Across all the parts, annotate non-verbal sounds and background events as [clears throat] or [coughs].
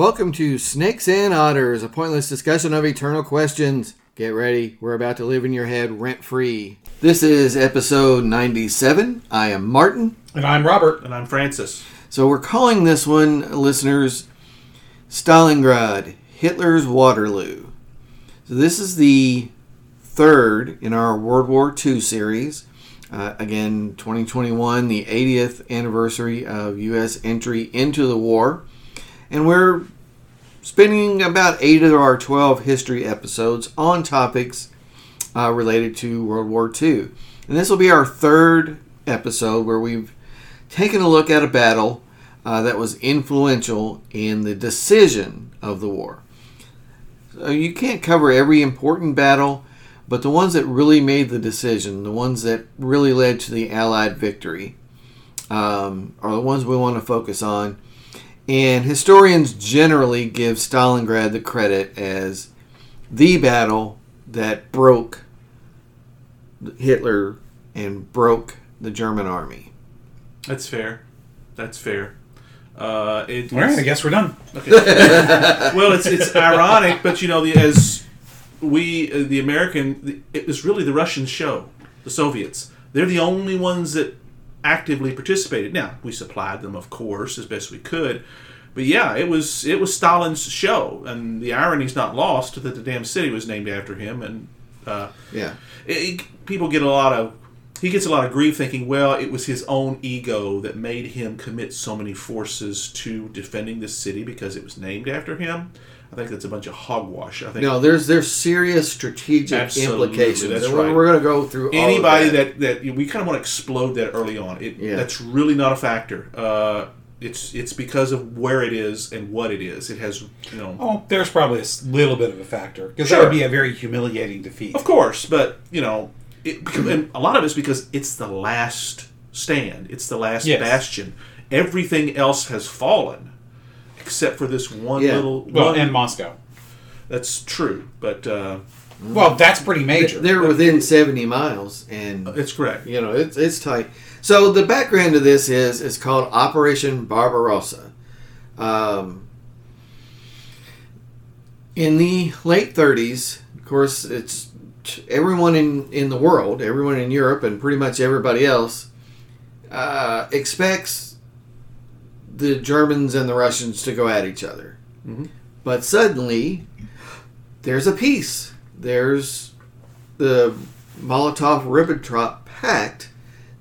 Welcome to Snakes and Otters, a pointless discussion of eternal questions. Get ready, we're about to live in your head rent free. This is episode 97. I am Martin. And I'm Robert. And I'm Francis. So we're calling this one, listeners, Stalingrad, Hitler's Waterloo. So this is the third in our World War II series. Uh, again, 2021, the 80th anniversary of U.S. entry into the war. And we're spending about eight of our 12 history episodes on topics uh, related to World War II. And this will be our third episode where we've taken a look at a battle uh, that was influential in the decision of the war. So you can't cover every important battle, but the ones that really made the decision, the ones that really led to the Allied victory, um, are the ones we want to focus on. And historians generally give Stalingrad the credit as the battle that broke Hitler and broke the German army. That's fair. That's fair. Uh, it, All right, I guess we're done. Okay. [laughs] well, it's it's ironic, but you know, the, as we uh, the American, the, it was really the Russian show, the Soviets. They're the only ones that actively participated. Now we supplied them, of course, as best we could, but yeah, it was it was Stalin's show, and the irony's not lost that the damn city was named after him, and uh, Yeah. it, it- people get a lot of he gets a lot of grief thinking well it was his own ego that made him commit so many forces to defending this city because it was named after him i think that's a bunch of hogwash i think No, there's there's serious strategic Absolutely, implications. that's and we're, right. we're going to go through all of anybody that. that. that we kind of want to explode that early on it, Yeah. that's really not a factor uh, it's it's because of where it is and what it is it has you know Oh, there's probably a little bit of a factor because that would be a very humiliating defeat. Of course, but you know, it, and a lot of it's because it's the last stand. It's the last Yes. bastion. Everything else has fallen, except for this one Yeah. little. Well, one, and Moscow. that's true, but uh, Well, that's pretty major. They're within 70 miles, and it's correct. you know it's it's tight. So the background of this is is called Operation Barbarossa. Um, in the late 30s, of course, it's everyone in in the world, everyone in Europe, and pretty much everybody else uh, expects the Germans and the Russians to go at each other. Mhm. But suddenly, there's a peace. There's the Molotov Ribbentrop Pact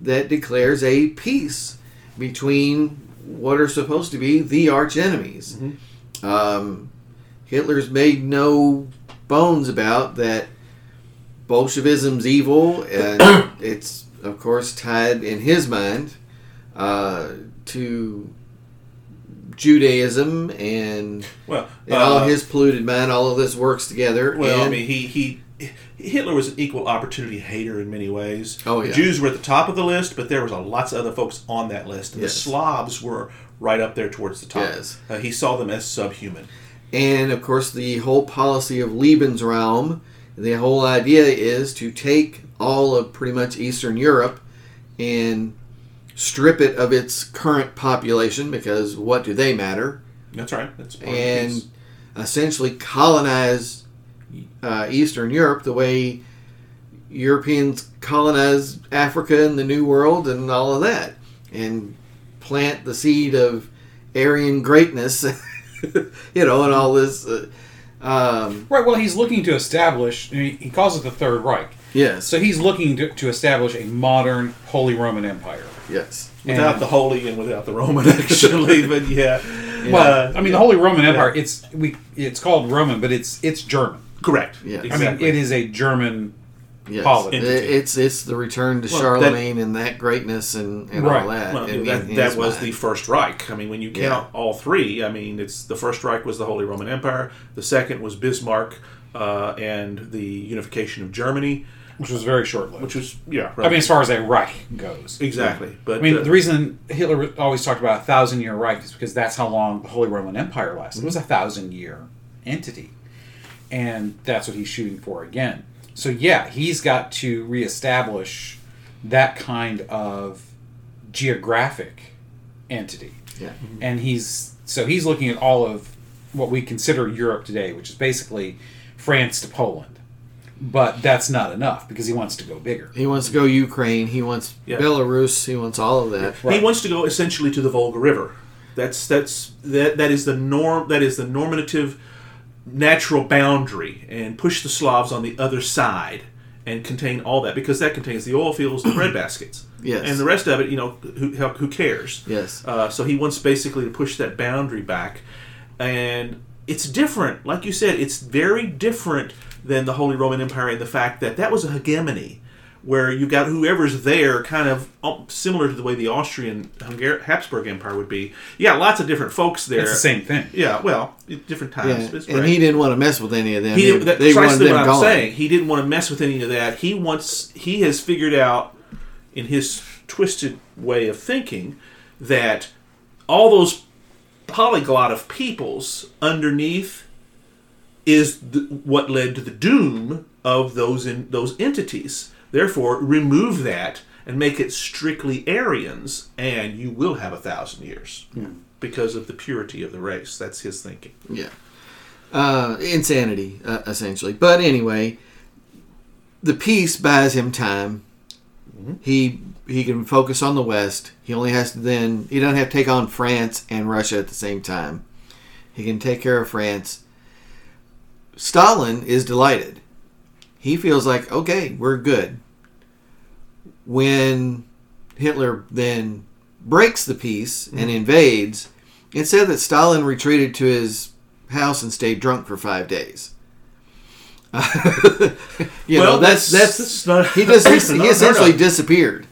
that declares a peace between what are supposed to be the arch enemies. Mhm. Um, Hitler's made no bones about that Bolshevism's evil, and [coughs] it's, of course, tied in his mind uh, to Judaism and Well, in all uh, his polluted mind, all of this works together. well, I mean, he he. Hitler was an equal opportunity hater in many ways. Oh, The yeah. Jews were at the top of the list, but there was a lots of other folks on that list, and Yes. the Slavs were right up there towards the top. Yes. Uh, he saw them as subhuman. And of course, the whole policy of Lebensraum, the whole idea is to take all of pretty much Eastern Europe and strip it of its current population because what do they matter? That's right. That's part And essentially colonize uh, Eastern Europe the way Europeans colonized Africa and the New World and all of that, and plant the seed of Aryan greatness, [laughs] you know, and all this. Uh, um, right. Well, he's looking to establish. He he calls it the Third Reich. yes, So he's looking to, to establish a modern Holy Roman Empire. Yes, without And- the holy and without the Roman, [laughs] actually. but yeah, Well, Uh, I mean, the Holy Roman Empire. It's we. It's called Roman, but it's it's German. correct. Yeah. I mean, I mean, it is a German. yes. Polity. It's it's the return to Well, Charlemagne and that greatness and, and all Right. that. Well, in- that, in that was mind. the First Reich. I mean, when you Yeah. count all three, I mean, it's the First Reich was the Holy Roman Empire. The second was Bismarck uh, and the unification of Germany, which was very short lived. which was yeah. Right. I mean, as far as a Reich goes. exactly. But I mean, uh, the reason Hitler always talked about a thousand year Reich is because that's how long the Holy Roman Empire lasted. It was a thousand year entity. And that's what he's shooting for again. So, yeah, he's got to reestablish that kind of geographic entity. Yeah. And he's so he's looking at all of what we consider Europe today, which is basically France to Poland. But that's not enough because he wants to go bigger. He wants to go Ukraine. He wants Yeah. Belarus. He wants all of that. He Right. wants to go essentially to the Volga River. That's that's that that is the norm. That is the normative natural boundary, and push the Slavs on the other side and contain all that because that contains the oil fields, the bread baskets, [clears throat] Yes. and the rest of it. You know, who who who cares? Yes. Uh, so he wants basically to push that boundary back, and it's different. Like you said, it's very different than the Holy Roman Empire in the fact that that was a hegemony, where you got whoever's there, kind of um, similar to the way the Austrian Hungar- Habsburg Empire would be. Yeah, lots of different folks there. It's the same thing. Yeah, well, different times. Yeah. It's And he didn't want to mess with any of them. He He- didn't, that's they wanted precisely them what I'm gone. saying. He didn't want to mess with any of that. He wants. He has figured out, in his twisted way of thinking, that all those polyglot of peoples underneath is the, what led to the doom of those in those entities. Therefore, remove that and make it strictly Aryans, and you will have a thousand years because of the purity of the race. That's his thinking. Yeah. Uh, insanity, uh, essentially. But anyway, the peace buys him time. He he can focus on the West. He only has to then he doesn't have to take on France and Russia at the same time. He can take care of France. Stalin is delighted. He feels like, okay, we're good. When Hitler then breaks the peace and mm-hmm. invades, it said that Stalin retreated to his house and stayed drunk for five days. [laughs] you know, that's that's, that's not, he just he, [laughs] he essentially disappeared,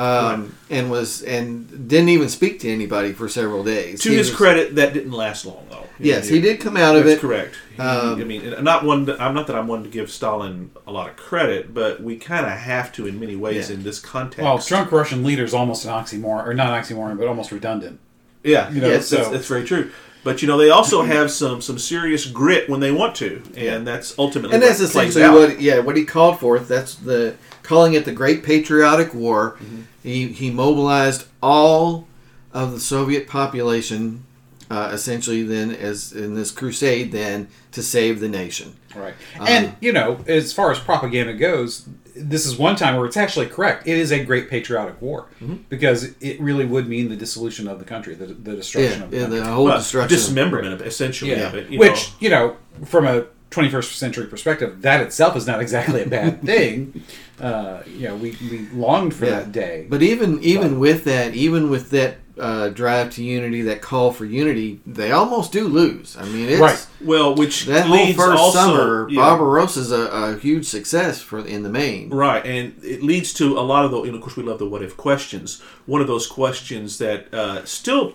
um, and was and didn't even speak to anybody for several days. To He his was- credit, that didn't last long, though. Yes, he did come out of That's it. correct. He- Um, I mean, not one. to- I'm not that I'm one to give Stalin a lot of credit, but we kind of have to in many ways Yeah. in this context. Well, drunk Russian leader is almost an oxymoron, or not an oxymoron, but almost redundant. Yeah, You know, yes, that's, so- that's very true. But you know, they also [clears throat] have some some serious grit when they want to, and that's ultimately and that's what plays essentially out. what yeah what he called forth. That's the calling it the Great Patriotic War. Mm-hmm. He he mobilized all of the Soviet population, uh, essentially then as in this crusade then to save the nation. Right. and, you know, as far as propaganda goes, this is one time where it's actually correct. It is a great patriotic war because it really would mean the dissolution of the country, the, the destruction Yeah, of the yeah, country. the whole Well, destruction. dismemberment, of, essentially. yeah. of it, you Which, know. you know, from a 21st century perspective, that itself is not exactly a bad [laughs] thing. Uh, you know, we, we longed for Yeah. that day. But even even with that, even with that uh, drive to unity, that call for unity, they almost do lose. I mean, it's, Right. well, which That whole first also, summer, yeah. Barbarossa's a, a huge success for in the main. Right, and it leads to a lot of the. You know, of course, we love the what if questions. One of those questions that uh, still,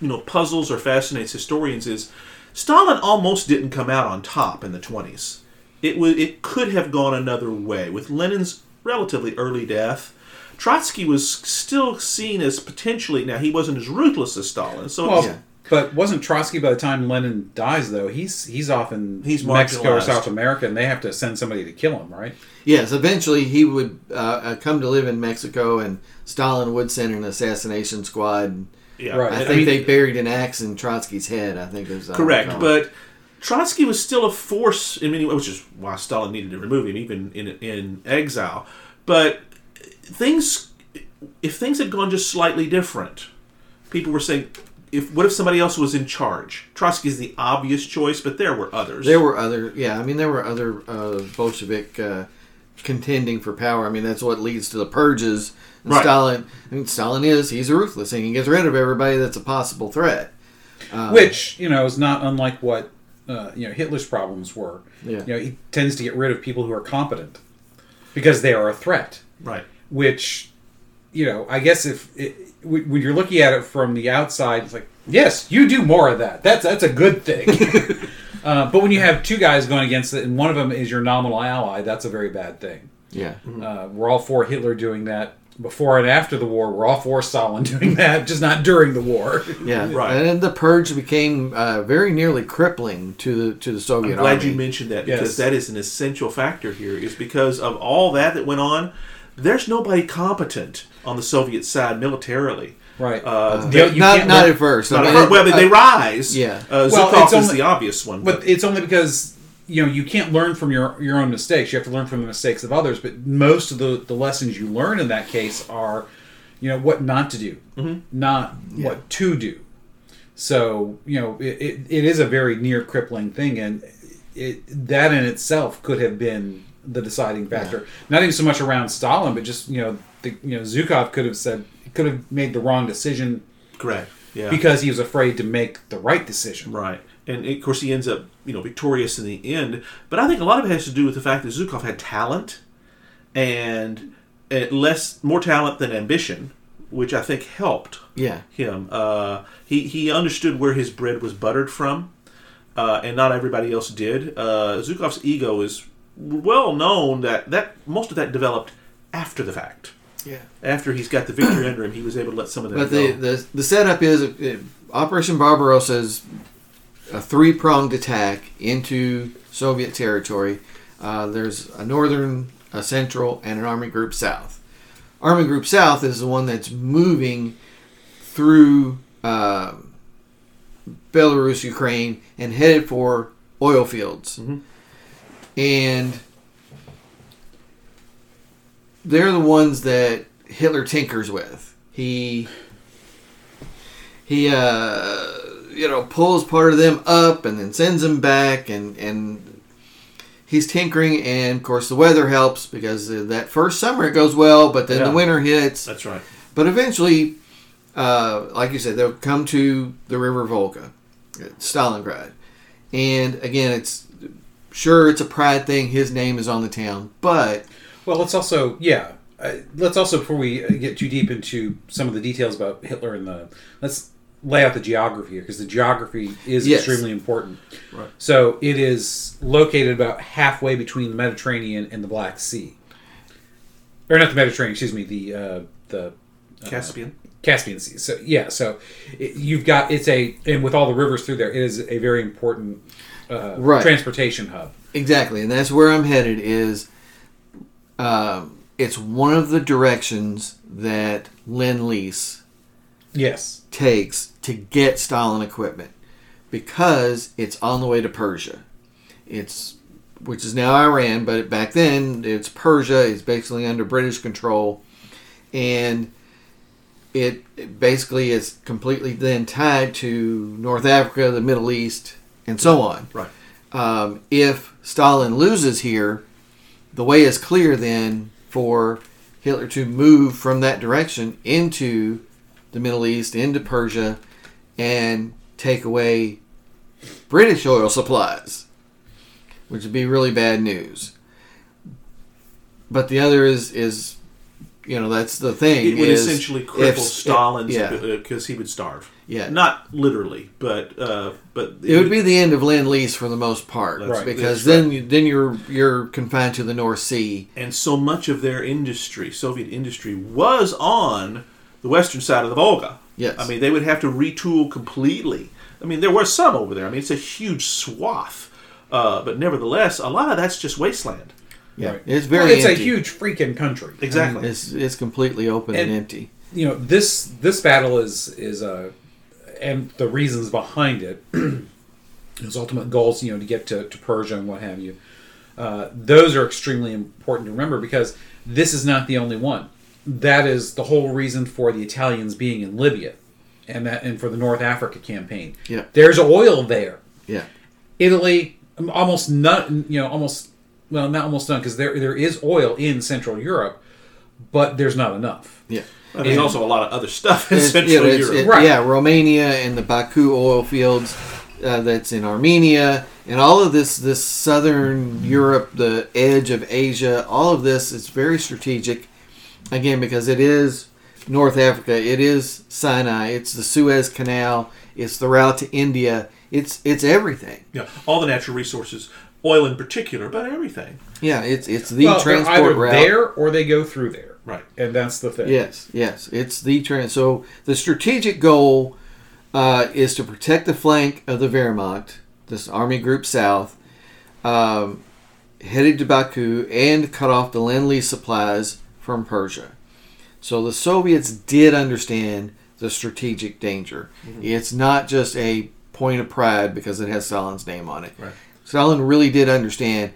you know, puzzles or fascinates historians is Stalin almost didn't come out on top in the twenties. It was. It could have gone another way with Lenin's relatively early death. Trotsky was still seen as potentially. Now he wasn't as ruthless as Stalin, so Well, Yeah. but wasn't Trotsky by the time Lenin dies though? He's he's off in He's Mexico or. South America, and they have to send somebody to kill him, right? Yes, eventually he would uh, uh, come to live in Mexico, and Stalin would send an assassination squad. And yeah, Right. I and- think mean, they buried an axe in Trotsky's head. I think is Correct, but Trotsky was still a force in many ways, which is why Stalin needed to remove him, even in in exile. But things, if things had gone just slightly different, people were saying, if what if somebody else was in charge? Trotsky's the obvious choice, but there were others. there were other. Yeah, I mean there were other uh, Bolshevik uh, contending for power. I mean that's what leads to the purges. And Right. Stalin. I mean Stalin is he's ruthless and he gets rid of everybody that's a possible threat. Uh, Which you know is not unlike what uh, you know Hitler's problems were. Yeah. You know, he tends to get rid of people who are competent because they are a threat. right. Which, you know, I guess if it, when when you're looking at it from the outside, it's like, yes, you do more of that. That's that's a good thing. [laughs] uh, but when you have two guys going against it, and one of them is your nominal ally, that's a very bad thing. yeah. Uh, we're all for Hitler doing that before and after the war. We're all for Stalin [laughs] doing that, just not during the war. Yeah, Right. And then the purge became uh, very nearly crippling to the to the Soviet I'm glad army. you mentioned that because Yes. that is an essential factor here. Is because of all that that went on, there's nobody competent on the Soviet side militarily. Right. Uh, The- they- you not can't not let- at first. I not mean, a- well, they, it- they uh, rise. yeah. Uh, Well, Zhukov it's is only- the obvious one. But it's only because you know you can't learn from your your own mistakes. You have to learn from the mistakes of others. But most of the the lessons you learn in that case are, you know, what not to do, mm-hmm. not what to do. So you know, it, it, it is a very near crippling thing, and it that in itself could have been the deciding factor. Not even so much around Stalin, but just you know, the, you know, Zhukov could have said could have made the wrong decision correct. Yeah. because he was afraid to make the right decision. Right. And of course, he ends up, you know, victorious in the end. But I think a lot of it has to do with the fact that Zhukov had talent, and less more talent than ambition, which I think helped yeah. him. Uh, he he understood where his bread was buttered from, uh, and not everybody else did. Uh, Zhukov's ego is well known that that most of that developed after the fact. Yeah. After he's got the victory under him, he was able to let some of that But go. the, the the setup is uh, Operation Barbarossa is a three pronged attack into Soviet territory. Uh, there's a northern, a central, and an Army Group South. Army Group South is the one that's moving through uh, Belarus, Ukraine, and headed for oil fields. Mhm. And they're the ones that Hitler tinkers with. He he uh you know pulls part of them up and then sends them back and and he's tinkering and of course the weather helps because that first summer it goes well but then Yeah. the winter hits That's right. but eventually uh like you said they'll come to the river Volga Stalingrad and again it's sure it's a pride thing his name is on the town but Well, let's also, yeah, uh, let's also before we uh, get too deep into some of the details about Hitler and the, let's lay out the geography here because the geography is Yes. extremely important. Right. So it is located about halfway between the Mediterranean and the Black Sea, or not the Mediterranean, excuse me, the uh, the Caspian. Caspian Sea. So yeah, so it, you've got it's a and with all the rivers through there, it is a very important uh, Right. transportation hub. Exactly, and that's where I'm headed. Is um, it's one of the directions that Lend Lease Yes. takes to get Stalin equipment because it's on the way to Persia. It's which is now Iran, but back then it's Persia. It's basically under British control, and it, it basically is completely then tied to North Africa, the Middle East, and so on Right. um, if Stalin loses here, the way is clear then for Hitler to move from that direction into the Middle East, into Persia, and take away British oil supplies, which would be really bad news. But the other is is you know that's the thing. It would is essentially cripple if- Stalin's yeah, because he would starve. yeah. Not literally, but uh, but It would be the end of Lend Lease for the most part, That's- because then you, then you're you're confined to the North Sea. and so much of their industry, Soviet industry, was on the western side of the Volga. Yes. I mean, they would have to retool completely. I mean, there were some over there. I mean, it's a huge swath, uh, but nevertheless, a lot of that's just wasteland. Yeah, Right. it's very Well, it's empty. a huge freaking country. Exactly. It's it's completely open and, And- empty. you know this this battle is is uh and the reasons behind it [clears throat] his ultimate goals you know to get to, to persia and what have you uh, those are extremely important to remember because this is not the only one that is the whole reason for the italians being in libya and that and for the north africa campaign Yeah. there's oil there Yeah, italy almost none you know almost well not almost none because there there is oil in central europe but there's not enough yeah. And there's And- also a lot of other stuff in Central you Europe. it- Right. Yeah, Romania and the Baku oil fields uh, that's in Armenia, and all of this this southern Europe, the edge of Asia, all of this is very strategic. Again, because it is North Africa, it is Sinai, it's the Suez Canal, it's the route to India, it's it's everything. yeah, all the natural resources, oil in particular, but everything. Yeah, it's it's the well, transport either route. there or they go through there Right. and that's the thing Yes, yes, it's the trend. So the strategic goal uh, is to protect the flank of the Wehrmacht, this Army Group South, um, headed to Baku, and cut off the Lend Lease supplies from Persia. So the Soviets did understand the strategic danger. Mm-hmm. It's not just a point of pride because it has Stalin's name on it. Right. Stalin really did understand.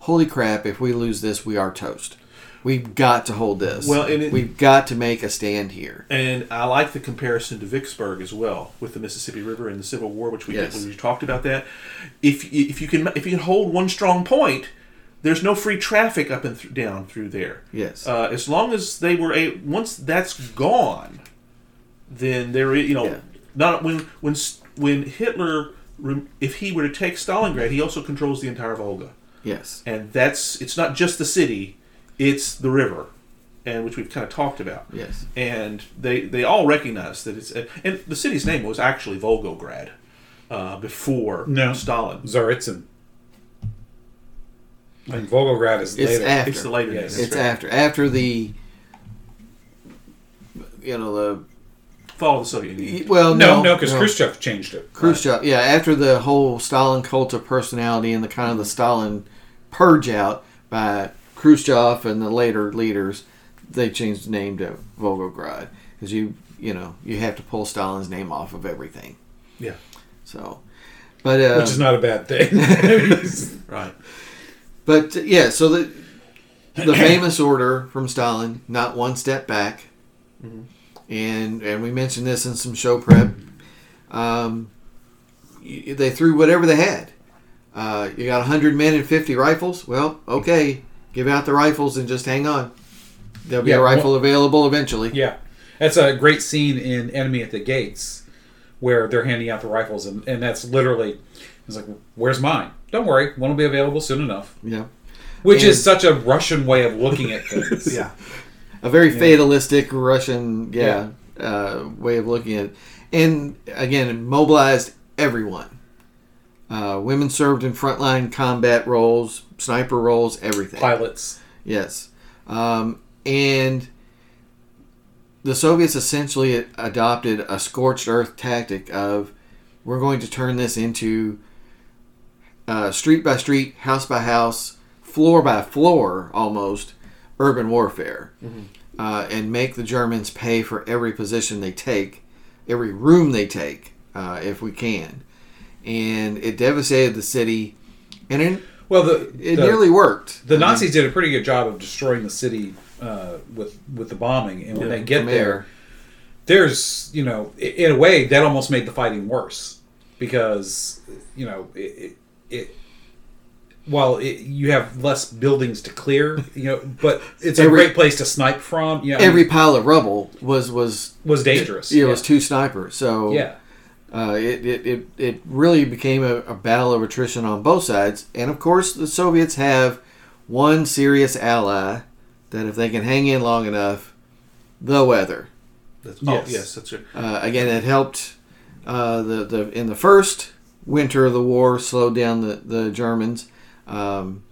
Holy crap! If we lose this, we are toast. We've got to hold this. Well, and it- we've got to make a stand here. And I like the comparison to Vicksburg as well with the Mississippi River and the Civil War, which we Yes. we talked about that. If if you can if you can hold one strong point, there's no free traffic up and th- down through there. Yes. Uh, as long as they were a once that's gone, then there is you know Yeah. not when when when Hitler if he were to take Stalingrad, he also controls the entire Volga, yes. and that's it's not just the city, it's the river, and which we've kind of talked about Yes. and they they all recognize that it's and the city's name was actually Volgograd uh, before No. Stalin. Tsaritsyn. And Volgograd is It's later. after. It's the later Yes. It's right. after after the you know the Fall of the Soviet Union. well no, no no, because Khrushchev changed it. Khrushchev yeah after the whole Stalin cult of personality and the kind of the Stalin purge out by Khrushchev and the later leaders they changed the name to Volgograd because you you know you have to pull Stalin's name off of everything Yeah, so but uh, Which is not a bad thing. [laughs] right. But yeah, so the [clears throat] the famous order from Stalin, not one step back, and and we mentioned this in some show prep. Um, they threw whatever they had. Uh, you got hundred men and fifty rifles. Well, okay, give out the rifles and just hang on. There'll be Yeah, a rifle available eventually. yeah. That's a great scene in Enemy at the Gates where they're handing out the rifles, and, and that's literally, it's like, where's mine? Don't worry, one will be available soon enough. Yeah, Which And- is such a Russian way of looking at things. [laughs] Yeah, a very fatalistic Russian, yeah, Uh, way of looking at it. And again, it mobilized everyone. Uh, women served in frontline combat roles, sniper roles, everything. Pilots. Yes, um, and the Soviets essentially adopted a scorched earth tactic of we're going to turn this into uh, street by street, house by house, floor by floor, almost urban warfare, uh, and make the Germans pay for every position they take, every room they take, uh, if we can. And it devastated the city, and it, Well, the, it the, nearly worked. the I mean, Nazis did a pretty good job of destroying the city uh, with with the bombing, and when Yeah, they get there, air. there's you know in a way that almost made the fighting worse because you know it, it, it while it, you have less buildings to clear you know but it's a great place to snipe from you know, every pile of rubble was was was dangerous it was two snipers. So yeah uh, it, it, it, it really became a, a battle of attrition on both sides. And of course, the Soviets have one serious ally that if they can hang in long enough, the weather. that's, Yes. oh yes, that's right. Uh, again, it helped uh, the, the in the first winter of the war slowed down the, the Germans. Um,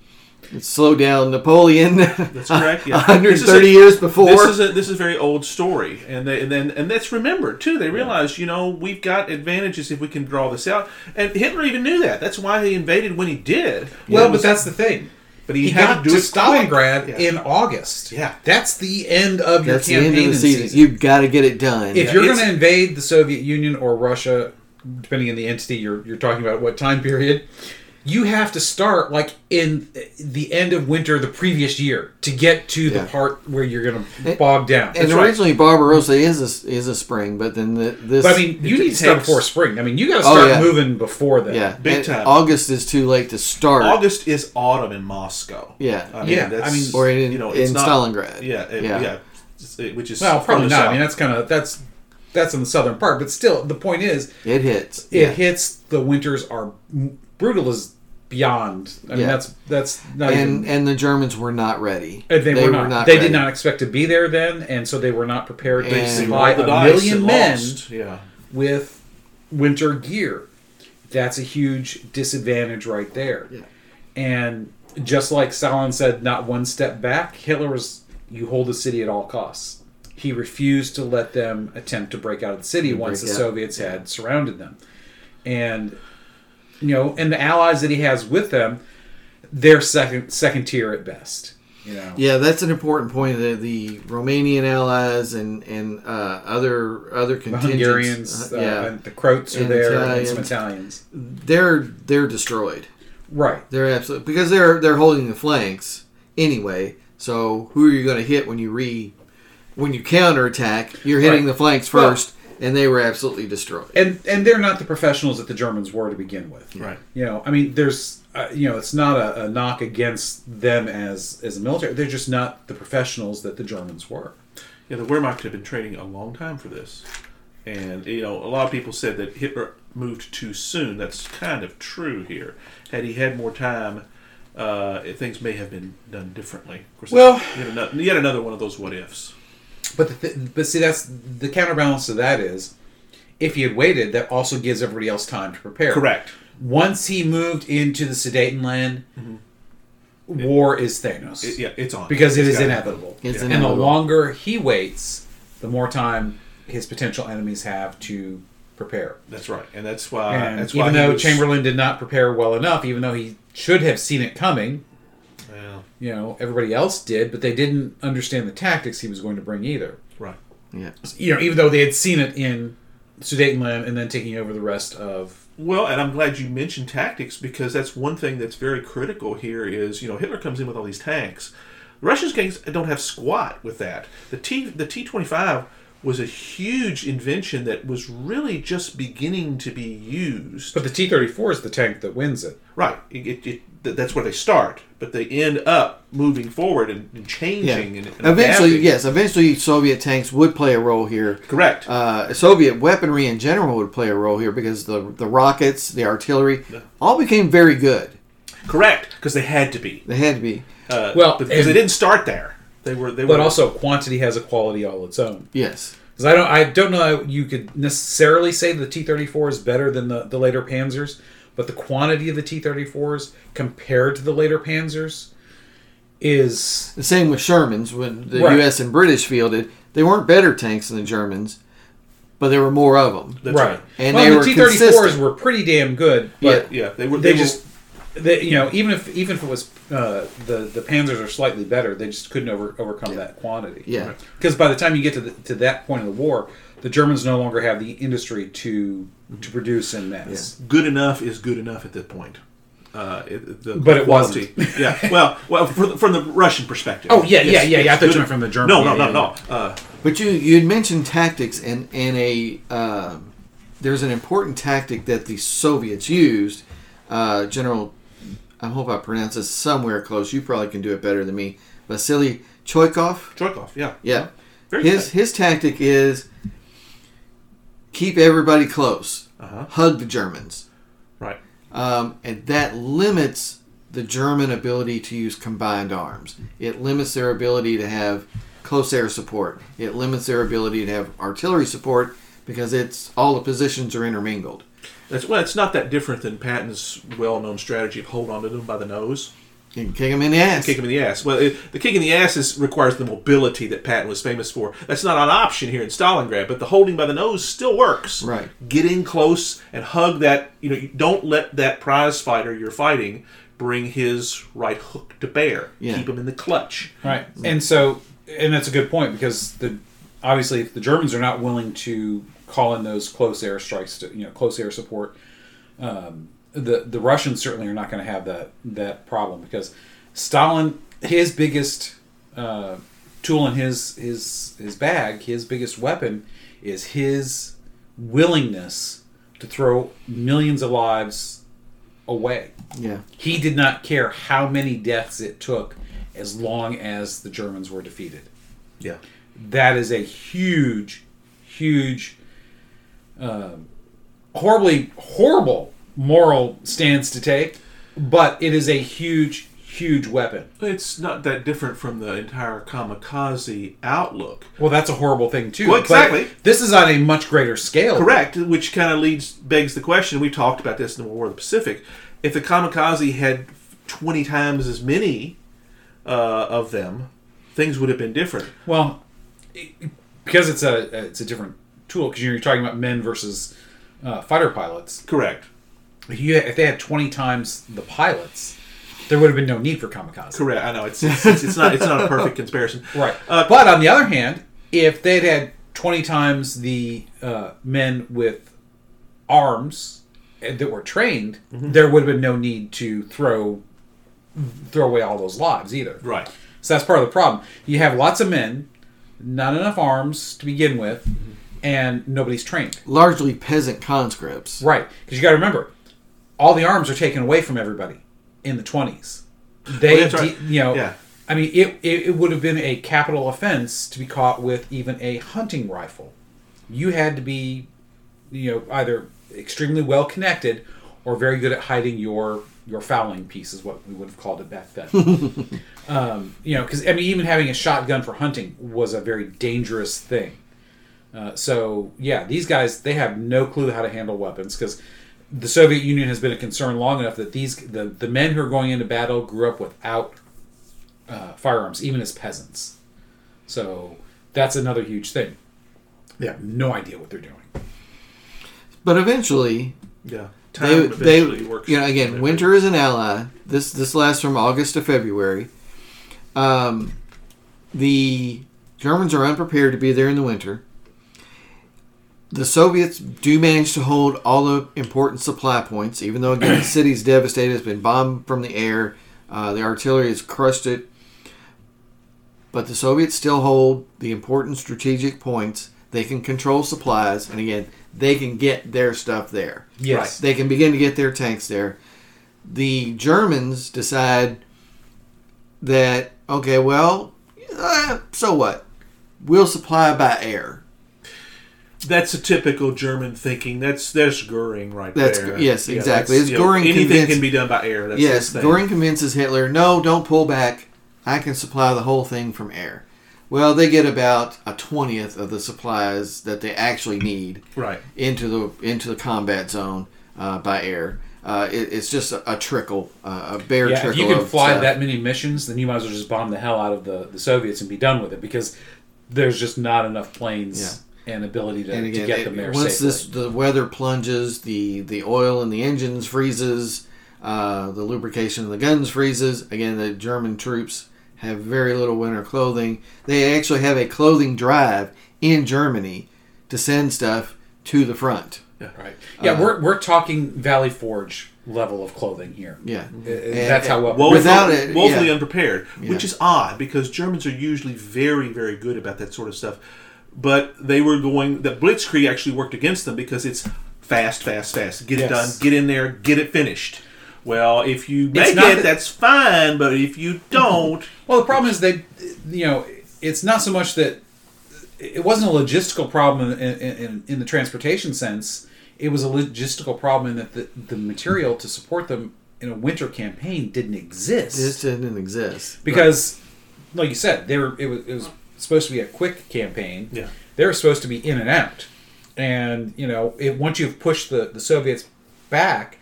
it slowed down Napoleon. That's correct. Yeah. [laughs] 130 This a- years before. This is a this is a very old story, and they, and then and that's remembered too. They realize, you know, we've got advantages if we can draw this out, and Hitler even knew that. That's why he invaded when he did. well It but that's the thing but he, he had got to to, do it. Stalingrad Yeah. in August Yeah. that's the end of your That's the campaign end of the season. season. You've got to get it done. if you're going to invade the Soviet Union or Russia, depending on the entity you're, you're talking about, what time period, you have to start like in the end of winter the previous year to get to the part where you're going to And- bog down. And That's right. originally Barbarossa is a, is a spring, but then the, this. But I mean, you need to start takes- before spring. I mean, you got to Oh, start yeah. moving before then. yeah, Big and time. August is too late to start. August is autumn in Moscow. Yeah. I mean, Yeah, that's, I mean- or in, you know, in not, Stalingrad. Yeah, it- Yeah. yeah, which is Well, probably further not. I mean, that's kind of that's that's in the southern part, but still, the point is, It hits. it yeah. hits. The winters are brutal as beyond. I mean, that's that's not even and and the Germans were not ready. Uh, They, were, not. they ready. did not expect to be there then, and so they were not prepared to And- They supply the a million men. Yeah, with winter gear. That's a huge disadvantage right there. Yeah. And just like Stalin said, not one step back, Hitler was, you hold the city at all costs. He refused to let them attempt to break out of the city once the out. Soviets had surrounded them. And, you know, and the allies that he has with them, they're second second tier at best. You know. Yeah, that's an important point. The, the Romanian allies and and uh, other other The contingents, Hungarians, uh, uh, yeah, and the Croats are And there, and some Italians. Italians. they're they're destroyed. Right. They're absolutely because they're they're holding the flanks anyway. So who are you going to hit when you re when you counterattack? You're hitting Right. the flanks Well- first, and they were absolutely destroyed. And and they're not the professionals that the Germans were to begin with. Right. You know, I mean, there's, uh, you know, it's not a, a knock against them as as a military. They're just not the professionals that the Germans were. Yeah, the Wehrmacht had been training a long time for this, and you know, a lot of people said that Hitler moved too soon. That's kind of true here. Had he had more time, uh, things may have been done differently. Of course, Well- yet another, yet another one of those what ifs. But the th- but see, that's the counterbalance to that is, if he had waited, that also gives everybody else time to prepare. Correct. Once he moved into the Sudetenland, mm-hmm. war is Thanos It- yeah, it's on because it It's is gotta inevitable. And the longer he waits, the more time his potential enemies have to prepare. That's right, and that's why. and that's why even he though was- Chamberlain did not prepare well enough, even though he should have seen it coming, Well, you know, everybody else did, but they didn't understand the tactics he was going to bring either. right. yeah, You know, even though they had seen it in Sudetenland and then taking over the rest of. Well, and I'm glad you mentioned tactics because that's one thing that's very critical here. Is you know Hitler comes in with all these tanks. Russians don't have squat with that. The T the T twenty five was a huge invention that was really just beginning to be used. But the T thirty four is the tank that wins it. Right, it, it, it, that's where they start, but they end up moving forward and, and yeah. changing. And, and eventually, adapting. yes, eventually Soviet tanks would play a role here. correct. Uh, Soviet weaponry in general would play a role here because the the rockets, the artillery, all became very good. correct, because they had to be. They had to be. Uh, Well, because and- they didn't start there. They were. They But were also, quantity has a quality all its own. Yes. Because I don't, I don't know how you could necessarily say the T thirty four is better than the, the later Panzers, but the quantity of the T thirty fours compared to the later Panzers is The same with Shermans when the Right. U.S. and British fielded. They weren't better tanks than the Germans, but there were more of them. That's right. And well, they the were T thirty fours consistent. were pretty damn good, but Yeah, they were. they were- just they, you know even if even if it was uh, the the Panzers are slightly better, they just couldn't over, overcome that quantity. Yeah. because by the time you get to the, to that point of the war, the Germans no longer have the industry to to produce in mass. good enough is good enough at that point. Uh, it, the But it quality. yeah. [laughs] Well, well, from the, from the Russian perspective. Oh, yeah, yeah, yeah, yeah, I thought you meant from the German- No, no, yeah, no, yeah, no. Uh, But you you mentioned tactics, and and a um, there's an important tactic that the Soviets used. Uh, General, I hope I pronounce this somewhere close. You probably can do it better than me. Vasily Chuikov. Troikov. Yeah. Yeah, Very his good. his tactic is keep everybody close, Uh-huh. hug the Germans, Right. um, and that limits the German ability to use combined arms. It limits their ability to have close air support. It limits their ability to have artillery support because it's all the positions are intermingled. That's well. It's not that different than Patton's well-known strategy of hold on to them by the nose, You can kick them in the ass. kick them in the ass. Well, it, the kick in the ass is, requires the mobility that Patton was famous for. That's not an option here in Stalingrad, but the holding by the nose still works. Right. Get in close and hug that. You know, you don't let that prize fighter you're fighting bring his right hook to bear. Yeah. Keep him in the clutch. Right. Mm. And so, and that's a good point because the obviously if the Germans are not willing to call in those close air strikes to you know close air support, um, the the Russians certainly are not going to have that that problem because Stalin his biggest uh, tool in his his his bag his biggest weapon is his willingness to throw millions of lives away Yeah. he did not care how many deaths it took as long as the Germans were defeated. Yeah. That is a huge, huge, um, horribly, horrible moral stance to take, but it is a huge, huge weapon. It's not that different from the entire kamikaze outlook. Well, that's a horrible thing too. Well, exactly. this is on a much greater scale. Correct, which kind of leads begs the question. We talked about this in the War of the Pacific. If the kamikaze had twenty times as many uh, of them, things would have been different. Well, it- because it's a it's a different tool because you're talking about men versus uh, fighter pilots. Correct. if you if they had 20 times the pilots there would have been no need for kamikaze. Correct. I know it's it's, it's, it's not it's not a perfect comparison. [laughs] Right. Uh, but on the other hand, if they'd had 20 times the uh, men with arms that were trained, Mm-hmm. there would have been no need to throw throw away all those lives either. Right. So that's part of the problem. You have lots of men, not enough arms to begin with, Mm-hmm. and nobody's trained. Largely peasant conscripts. Right. Because you got to remember, all the arms are taken away from everybody in the 20s. They, that's right. de- you know, Yeah. I mean, it, it, it would have been a capital offense to be caught with even a hunting rifle. You had to be, you know, either extremely well connected or very good at hiding your your fowling piece, is what we would have called it back then. um, you know, because I mean, even having a shotgun for hunting was a very dangerous thing. Uh, so yeah, these guys they have no clue how to handle weapons because the Soviet Union has been a concern long enough that these the, the men who are going into battle grew up without uh, firearms, even as peasants. So that's another huge thing. They have no idea what they're doing. But eventually, Yeah. They, Time they eventually works. you know again winter is an ally this this lasts from august to february. Um, the germans are unprepared to be there in the winter. The soviets do manage to hold all the important supply points even though again the [coughs] city's devastated it's been bombed from the air uh, the artillery has crushed it. But the soviets still hold the important strategic points. They can control supplies and again they can get their stuff there Yes. they can begin to get their tanks there. The Germans decide that okay, well, uh, so what? We'll supply by air. That's a typical German thinking. That's that's Goering right That's- there. yes, exactly. that's, It's Goering anything can be done by air. That's yes. Goring convinces Hitler, no, don't pull back. I can supply the whole thing from air. Well, they get about a twentieth of the supplies that they actually need Right. into the into the combat zone uh, by air. Uh, it, it's just a, a trickle, uh, a bare Yeah, if trickle. you can fly stuff. that many missions, then you might as well just bomb the hell out of the, the Soviets and be done with it because there's just not enough planes and ability to, and to get it- them there once safely. this the weather plunges, the the oil in the engines freezes, uh, the lubrication of the guns freezes. Again, the German troops have very little winter clothing. They actually have a clothing drive in Germany to send stuff to the front. Yeah, Right. Yeah, Uh, we're, we're talking Valley Forge level of clothing here. Yeah, Uh, That's how well. Woeful- Without it, woefully yeah. unprepared, which Yeah. is odd because Germans are usually very, very good about that sort of stuff. But they were going. The Blitzkrieg actually worked against them because it's fast, fast, fast. Get it done. Get in there. Get it finished. Well, if you make not it, that- that's fine. But if you don't, [laughs] Well, the problem is they, you know, it's not so much that it wasn't a logistical problem in, in, in, in the transportation sense. It was a logistical problem in that the, the material to support them in a winter campaign didn't exist. this didn't exist because, like you said, they were it was, it was supposed to be a quick campaign. Yeah. they were supposed to be in and out, and you know, it, once you've pushed the the Soviets back,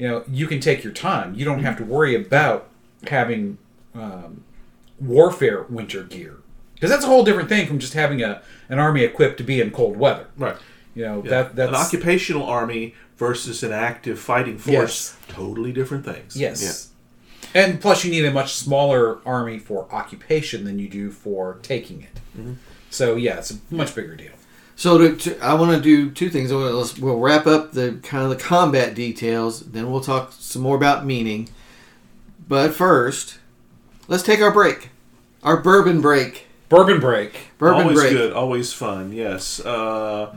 you know, you can take your time. You don't have to worry about having um, warfare winter gear because that's a whole different thing from just having a an army equipped to be in cold weather. right. You know, Yeah. that that's an occupational army versus an active fighting force. Totally different things. Yes. And plus, you need a much smaller army for occupation than you do for taking it. Mm-hmm. So yeah, it's a much bigger deal. So to, to, I want to do two things. I wanna, we'll wrap up the kind of the combat details. Then we'll talk some more about meaning. But first, let's take our break, our bourbon break. Bourbon break. Bourbon always break. good, always fun. Yes. Uh,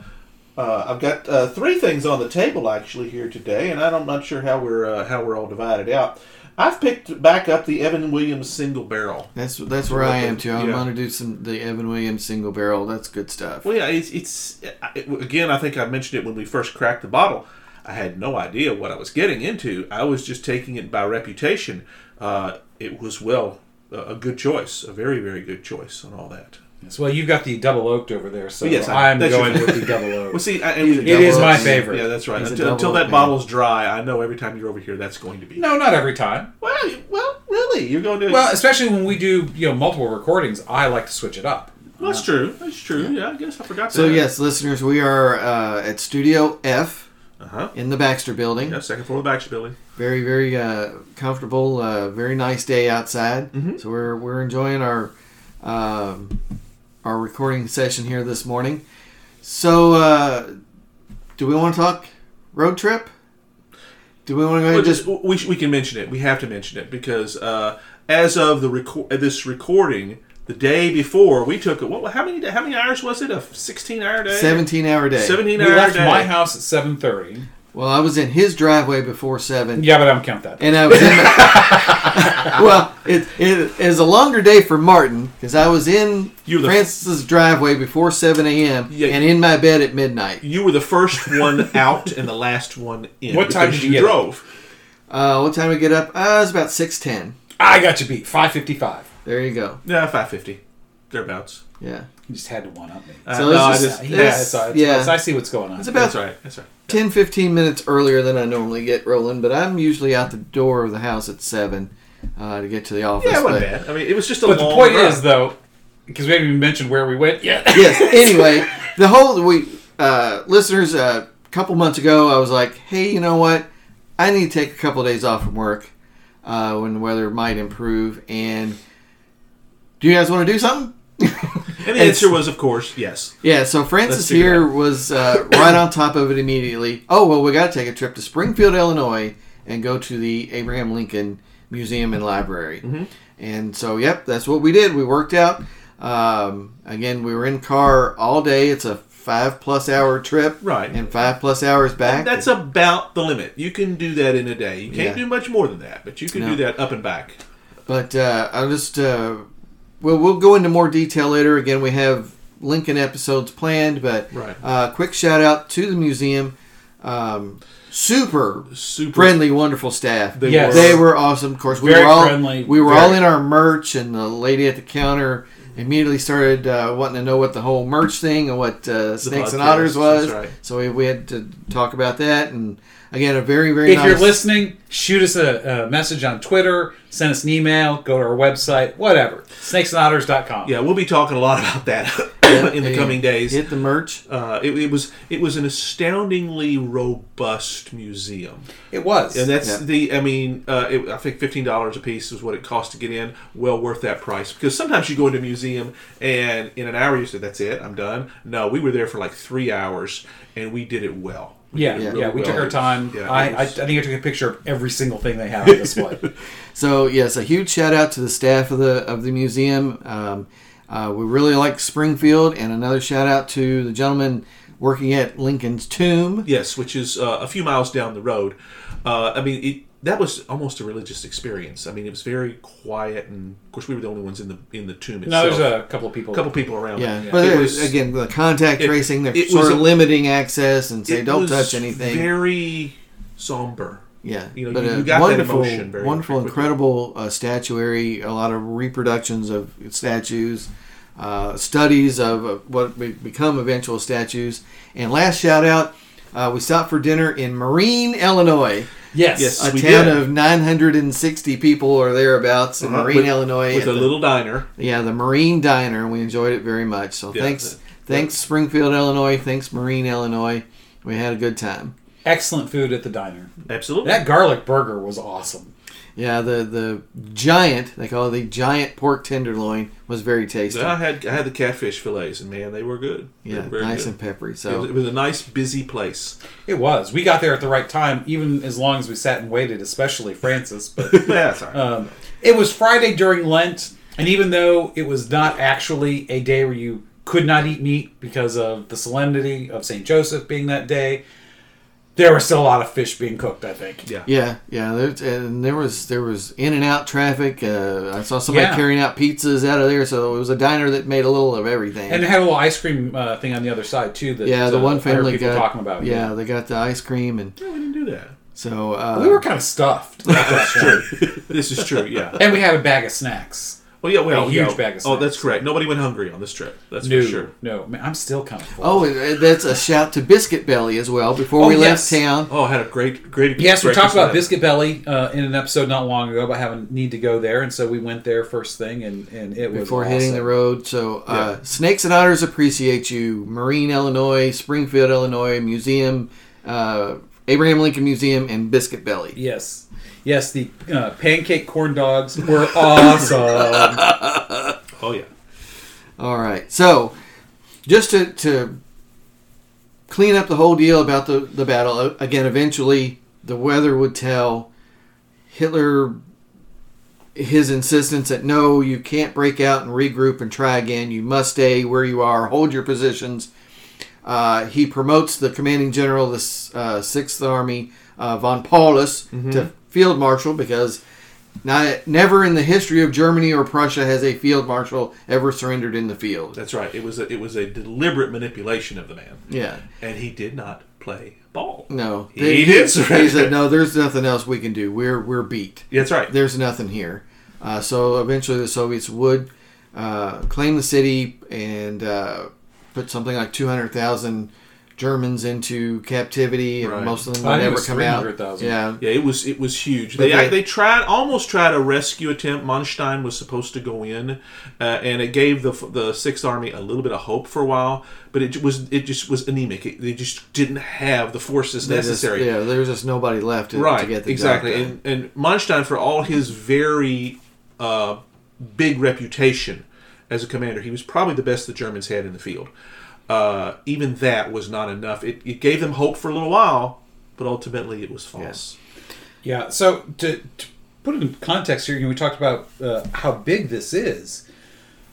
uh, I've got uh, three things on the table actually here today, and I'm not sure how we're uh, how we're all divided out. I've picked back up the Evan Williams single barrel. That's that's where I am too. I'm Yeah. going to do some the Evan Williams single barrel. That's good stuff. Well, yeah, it's, it's it, again. I think I mentioned it when we first cracked the bottle. I had no idea what I was getting into. I was just taking it by reputation. Uh, it was well a a good choice, a very very good choice, and all that. Yes, well, you've got the double oaked over there, so Yes, I- I'm going with the double oak. Well, see, I, and He's we- a it double is my favorite. Yeah, that's right. He's Until, until that oak bottle's dry, I know every time you're over here, that's going to be. No, not every time. Well, well, really, you're going to. Well, especially when we do you know multiple recordings, I like to switch it up. that's true. That's true. Yeah, I guess I forgot So that. yes, listeners, we are uh, at Studio F Uh-huh. in the Baxter Building. Yeah, second floor of the Baxter Building. Very, very uh, comfortable. Uh, very nice day outside. Mhm. So we're we're enjoying our um, our recording session here this morning. So, uh, do we want to talk road trip? Do we want to go ahead Well, and just just we, we can mention it. We have to mention it because uh, as of the record this recording, the day before we took it. What? How many? How many hours was it? A sixteen hour day. seventeen hour day? Seventeen-hour day. We hour left day. my house at seven thirty. Well, I was in his driveway before seven. Yeah, but I don't count that. And I was in. The, [laughs] well, it, it is a longer day for Martin because I was in You were the- Francis's driveway before seven a.m. Yeah. and in my bed at midnight. You were the first one out and the last one in. What time did you get up? drove? Uh, what time did we get up? Uh, it was about six ten. I got you beat. Five fifty five. There you go. Yeah, five fifty, thereabouts. Yeah, You just had to one up me. Uh, So no, it's I just- just, yeah, it's- it's, uh, it's, yeah. it's- I see what's going on. it's about that's right. That's right. 10, 15 minutes earlier than I normally get rolling, but I'm usually out the door of the house at seven uh, to get to the office. Yeah, it wasn't but- bad. I mean, it was just a but the point drive. is, though, because we haven't even mentioned where we went yet. yes. [laughs] Anyway, the whole we uh, listeners a couple months ago, I was like, hey, you know what? I need to take a couple of days off from work uh, when the weather might improve. And do you guys want to do something? [laughs] and the answer was, of course, yes. Yeah, so Francis here was uh, [clears throat] right on top of it immediately. Oh, well, we got to take a trip to Springfield, Illinois, and go to the Abraham Lincoln Museum and Library. Mhm. And so, yep, that's what we did. We worked out. Um, again, we were in car all day. It's a five plus hour trip, Right. And five plus hours back. That's about the limit. You can do that in a day. You can't Yeah. do much more than that, but you can No. do that up and back. But uh, I'll just uh, well, we'll go into more detail later. Again, we have Lincoln episodes planned, but Right. uh, quick shout out to the museum. Um, super Super friendly, wonderful staff. They Yes. were. They were awesome. Of course, we Very were all friendly, we were very- all in our merch, and the lady at the counter immediately started uh, wanting to know what the whole merch thing and what uh, snakes and otters was. that's right. So we, we had to talk about that, and again, a very very If nice. you're listening, shoot us a, a message on Twitter, send us an email, go to our website, whatever. Snakesandotters.com. Yeah, we'll be talking a lot about that [laughs] in the coming days. hit the merch. Uh, it, it was it was an astoundingly robust museum, It was. and that's Yeah. the. I mean, uh, it, I think fifteen dollars a piece was what it cost to get in. Well worth that price because sometimes you go into a museum and in an hour you say that's it, I'm done. No, we were there for like three hours and we did it well. We yeah, did yeah, really we took our time. Yeah, I, it I, I think I took a picture of every single thing they have on display. [laughs] So yes, a huge shout out to the staff of the of the museum. Um, uh, we really like Springfield, and another shout out to the gentleman working at Lincoln's Tomb. Yes, which is uh, a few miles down the road. Uh, I mean, it, that was almost a religious experience. I mean, it was very quiet, and of course, we were the only ones in the in the tomb no, itself. there's a couple of people. a couple people around. Yeah, Yeah. but It it was- again, the contact it- tracing, they're it sort was of a- limiting access and say don't was touch anything. Very somber. yeah, you know, but you- a you got that wonderful, emotion very wonderful, quickly. incredible uh, statuary. A lot of reproductions of statues. Uh, studies of uh, what become eventual statues. And last shout out, uh, we stopped for dinner in Marine, Illinois. Yes. Yes. a we town did. of 960 people or thereabouts in Uh-huh, Marine, with- Illinois. with a the- little diner. yeah, the Marine Diner, we enjoyed it very much. So Yeah, thanks, the- thanks Springfield, Illinois. Thanks Marine, Illinois. We had a good time. Excellent food at the diner. Absolutely. That garlic burger was awesome. Yeah, the the giant they call it the giant pork tenderloin was very tasty. I had I had the catfish fillets, and man, they were good. They yeah, were very nice good. and peppery. It was, So it was a nice, busy place. It was. We got there at the right time, even as long as we sat and waited, especially Francis. But [laughs] Yeah, that's all right. um, it was Friday during Lent, and even though it was not actually a day where you could not eat meat because of the solemnity of St. Joseph being that day, there was still a lot of fish being cooked, I think. yeah. yeah, yeah, there's, and there was there was in and out traffic. Uh, I saw somebody Yeah. carrying out pizzas out of there, so it was a diner that made a little of everything. And it had a little ice cream uh, thing on the other side, too. That, yeah, the uh, one heard family people got talking about. Yeah, they got the ice cream, and Yeah, we didn't do that. so uh, We were kind of stuffed. That's true. this is true. Yeah. and we had a bag of snacks. Well, yeah. Well, A huge yeah. bag of Oh, that's correct. Nobody went hungry on this trip. That's No, for sure. no. Man, I'm still kind of full. Oh, that's a shout to Biscuit Belly as well. Before Oh, we yes. left town, Oh, I had a great, great. Yes, we talked about Biscuit Belly uh, in an episode not long ago about having need to go there, and so we went there first thing, and, and it was before hitting the road. So, uh, Snakes and Otters appreciate you. Marine, Illinois, Springfield, Illinois, Museum, uh, Abraham Lincoln Museum, and Biscuit Belly. Yes. Yes, the uh, pancake corn dogs were awesome. [laughs] Oh yeah. All right. So, just to, to clean up the whole deal about the, the battle, uh, again, eventually the weather would tell Hitler his insistence that no, you can't break out and regroup and try again. You must stay where you are, hold your positions. Uh, he promotes the commanding general of the uh, Sixth Army, uh, von Paulus, to field marshal because not never in the history of Germany or Prussia has a field marshal ever surrendered in the field. That's right. It was a, it was a deliberate manipulation of the man, Yeah, and he did not play ball. no, He did surrender. He said, "No, there's nothing else we can do. We're we're beat. That's right. There's nothing here." Uh, so eventually, the Soviets would uh, claim the city and uh, put something like two hundred thousand Germans into captivity, and Right. most of them would never come out. 300,000. Yeah, Yeah, it was it was huge. They they- they tried almost tried a rescue attempt. Manstein was supposed to go in, uh, and it gave the the Sixth Army a little bit of hope for a while. But it was it just was anemic. It, they just didn't have the forces They just- necessary. yeah, there was just nobody left to, right, to get the exactly. job done. And and Manstein, for all his very uh, big reputation as a commander, he was probably the best the Germans had in the field. Uh, even that was not enough. It, it gave them hope for a little while, but ultimately it was false. Yeah. So to, to put it in context here, you know, we talked about uh, how big this is,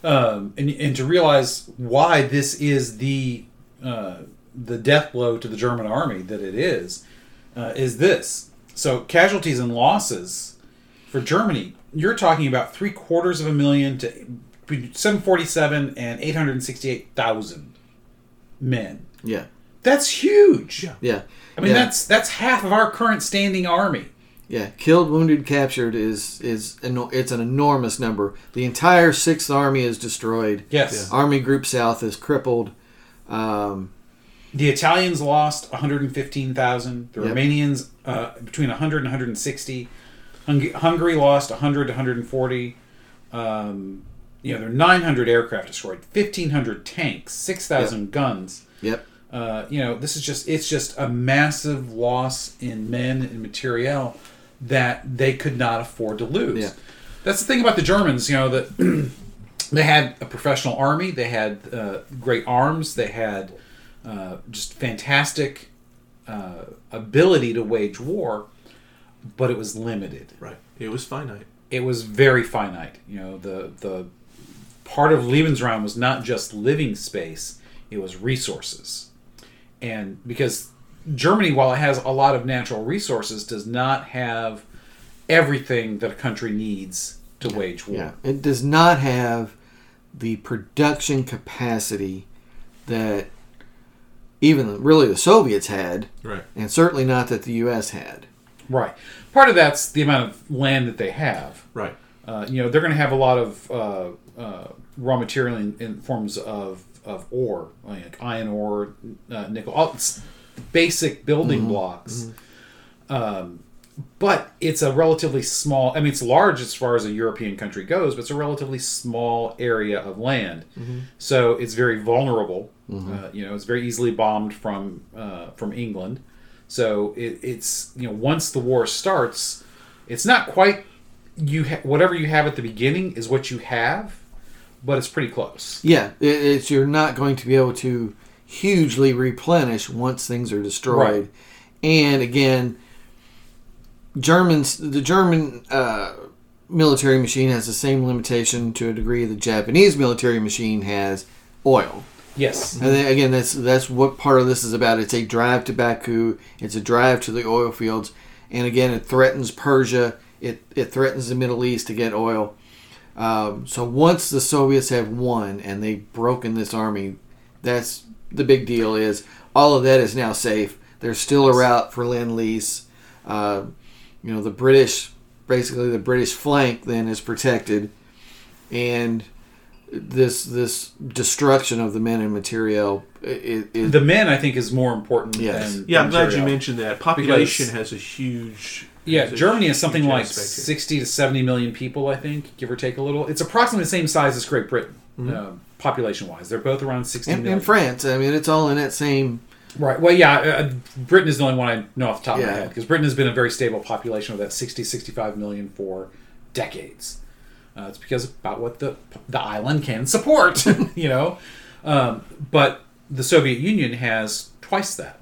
um, and and to realize why this is the uh, the death blow to the German army that it is, uh, is this. So casualties and losses for Germany, you're talking about three quarters of a million to between 747 and 868,000 men. Yeah, That's huge. Yeah. yeah. I mean, yeah. that's that's half of our current standing army. Yeah, killed, wounded, captured is is eno- it's an enormous number. The entire Sixth Army is destroyed. Yes. Army Group South is crippled. Um, The Italians lost 115,000. The Yep. Romanians uh, between 100 and 160. Hung- Hungary lost 100 to 140. Um, you know, there are 900 aircraft destroyed, 1,500 tanks, 6,000 guns. yep. Uh, you know, this is just it's just a massive loss in men and materiel that they could not afford to lose. Yeah. That's the thing about the Germans, you know, that [clears throat] they had a professional army, they had uh, great arms, they had uh, just fantastic uh, ability to wage war, but it was limited. Right. It was finite. It was very finite. You know, the the part of Lebensraum was not just living space; it was resources, and because Germany, while it has a lot of natural resources, does not have everything that a country needs to wage war. Yeah. It does not have the production capacity that even really the Soviets had, Right. and certainly not that the U.S. had. Right. Part of that's the amount of land that they have. Right. Uh, you know, they're going to have a lot of uh, uh, raw material in, in forms of, of ore, like iron ore, uh, nickel, all basic building blocks. Um, but it's a relatively small. I mean, it's large as far as a European country goes, but it's a relatively small area of land. So it's very vulnerable. Uh, you know, it's very easily bombed from uh, from England. So it, it's you know once the war starts, it's not quite you ha- whatever you have at the beginning is what you have, but it's pretty close. Yeah, it's you're not going to be able to hugely replenish once things are destroyed. Right. And again, Germans, the German uh, military machine has the same limitation to a degree the Japanese military machine has oil. Yes. And then, again, that's that's what part of this is about. It's a drive to Baku. It's a drive to the oil fields, and again, it threatens Persia. It it threatens the Middle East to get oil. Um, so once the Soviets have won and they've broken this army, that's the big deal. Is all of that is now safe. There's still a route for Lend Lease. Uh, you know, the British, basically the British flank then is protected, and this this destruction of the men and material is, is The men, I think, is more important. Yes. Than Yeah, I'm glad you mentioned that. Population Because- has a huge. Yeah, has Germany is something like aspect here. 60 to 70 million people, I think, give or take a little. It's approximately the same size as Great Britain, uh, population wise. They're both around 60 and, million. and France. I mean, it's all in that same Right. Well, yeah, uh, Britain is the only one I know off the top of my Yeah. head because Britain has been a very stable population of that 60, 65 million for decades. Uh, it's because about what the the island can support, [laughs] you know. Um, but the Soviet Union has twice that,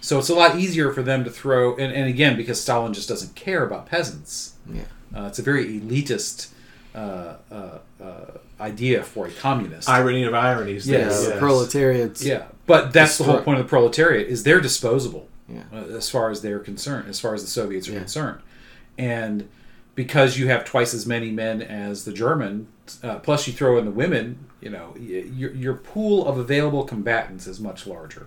so it's a lot easier for them to throw. And, and again, because Stalin just doesn't care about peasants, Yeah. uh, it's a very elitist uh, uh, uh, idea for a communist. Irony of ironies. Yes. Yeah, the yes. proletariats. Yeah, but that's the whole point of the proletariat is they're disposable Yeah. uh, as far as they're concerned, as far as the Soviets are Yeah. concerned, and because you have twice as many men as the German, uh, plus you throw in the women, you know, y- your your pool of available combatants is much larger,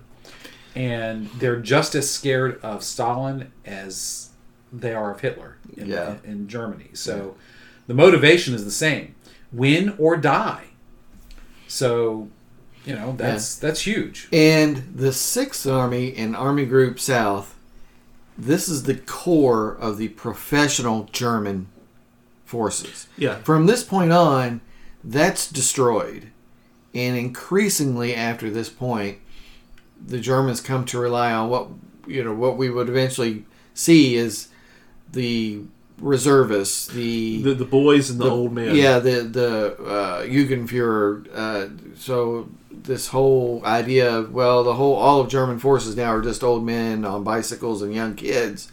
and they're just as scared of Stalin as they are of Hitler in, Yeah. in, in Germany. So the motivation is the same: win or die. So, you know, that's that's huge. And the Sixth Army and Army Group South, this is the core of the professional German forces. Yeah. From this point on, that's destroyed. And increasingly after this point, the Germans come to rely on what you know what we would eventually see is the reservists, the The, the boys and the, old men. yeah, the the uh, Jugendfuhrer. Uh, so this whole idea of well, the whole all of German forces now are just old men on bicycles and young kids.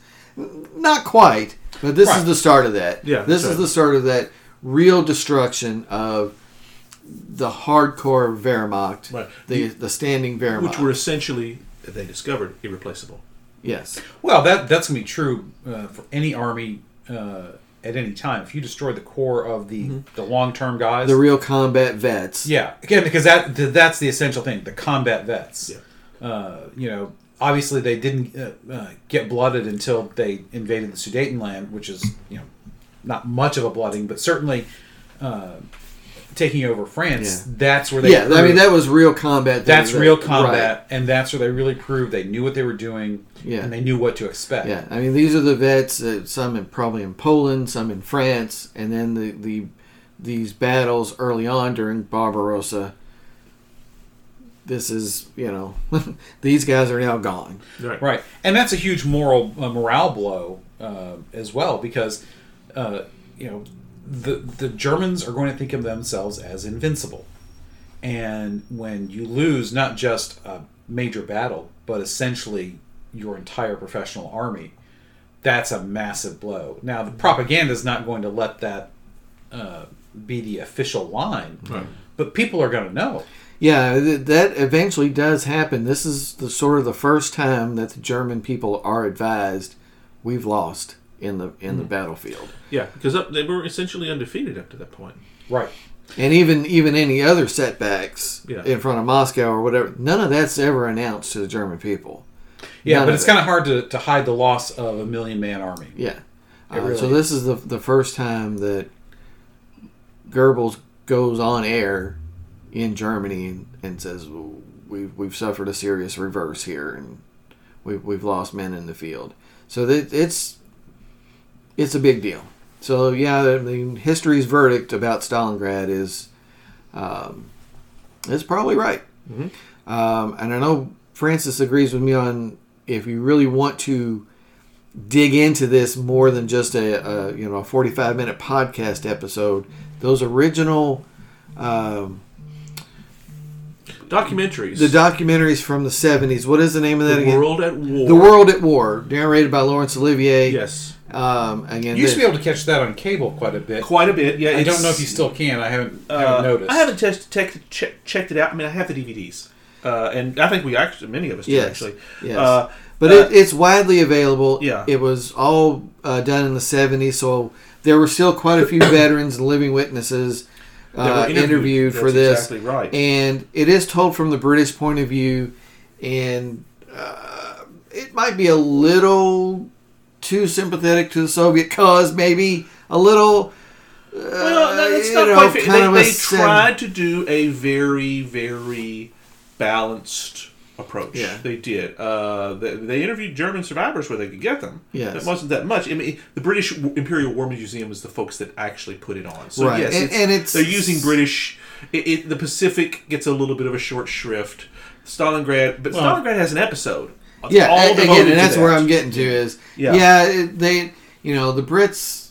Not quite, but this is the start of that. Yeah, this that's is the start of that real destruction of the hardcore Wehrmacht, Right. the the standing Wehrmacht. Which were essentially, they discovered, irreplaceable. yes, Well, that that's gonna be true uh, for any army uh, at any time. If you destroy the core of the the long term guys, the real combat vets. yeah, again because that th- that's the essential thing. The combat vets. Yeah. Uh, you know, obviously they didn't uh, uh, get blooded until they invaded the Sudetenland, which is you know not much of a blooding, but certainly. Taking over France, Yeah. that's where they. Yeah, I mean that was real combat. that's that- real right. combat, and that's where they really proved they knew what they were doing, Yeah. and they knew what to expect. Yeah, I mean these are the vets. Uh, some in, probably in Poland, some in France, and then the, the these battles early on during Barbarossa. This is you know [laughs] these guys are now gone. Right. Right, and that's a huge moral uh, morale blow uh, as well because uh, you know the the Germans are going to think of themselves as invincible, and when you lose not just a major battle but essentially your entire professional army, that's a massive blow. Now the propaganda is not going to let that uh, be the official line, Right. but people are going to know. Yeah, that eventually does happen. This is the sort of the first time that the German people are advised we've lost in the in the battlefield. Yeah, because up, they were essentially undefeated up to that point. Right. And even even any other setbacks Yeah. in front of Moscow or whatever, none of that's ever announced to the German people. Yeah, None but it's it. kind of hard to, to hide the loss of a million man army. Yeah. Uh, really so this is the the first time that Goebbels goes on air in Germany and, and says we've we've suffered a serious reverse here and we've we've lost men in the field. So that it's it's a big deal. So yeah, I mean, history's verdict about Stalingrad is um, is probably right. Um, and I know Francis agrees with me on if you really want to dig into this more than just a, a you know a 45 minute podcast episode those original um, Documentaries. the documentaries from the 70s what is the name of that The again World at War. the world at war narrated by laurence olivier Yes. Um, again You used to be able to catch that on cable quite a bit. Quite a bit. Yeah. I don't know if you still can. I haven't, Uh, haven't noticed. I haven't test, tech, check, checked it out. I mean, I have the DVDs, uh, and I think we actually many of us do actually. yes. Uh, but uh, it, it's widely available Yeah. it was all uh, done in the 70s so there were still quite a few [coughs] veterans and living witnesses that were uh, interviewed for this Exactly right. and it is told from the British point of view, and uh, it might be a little too sympathetic to the Soviet cause, maybe a little. Uh, well, no, it's not know, quite. fair. kind of They, they sen- tried to do a very, very balanced approach. Yeah. They did. Uh, they, they interviewed German survivors where they could get them. Yes. It wasn't that much. I mean, the British Imperial War Museum is the folks that actually put it on. So Right. yes, And- it's, and it's- they're using British. It, it, the Pacific gets a little bit of a short shrift. Stalingrad, but Well- Stalingrad has an episode. It's Yeah, all a- again, and that's that. where I'm getting to is Yeah. yeah, they you know the Brits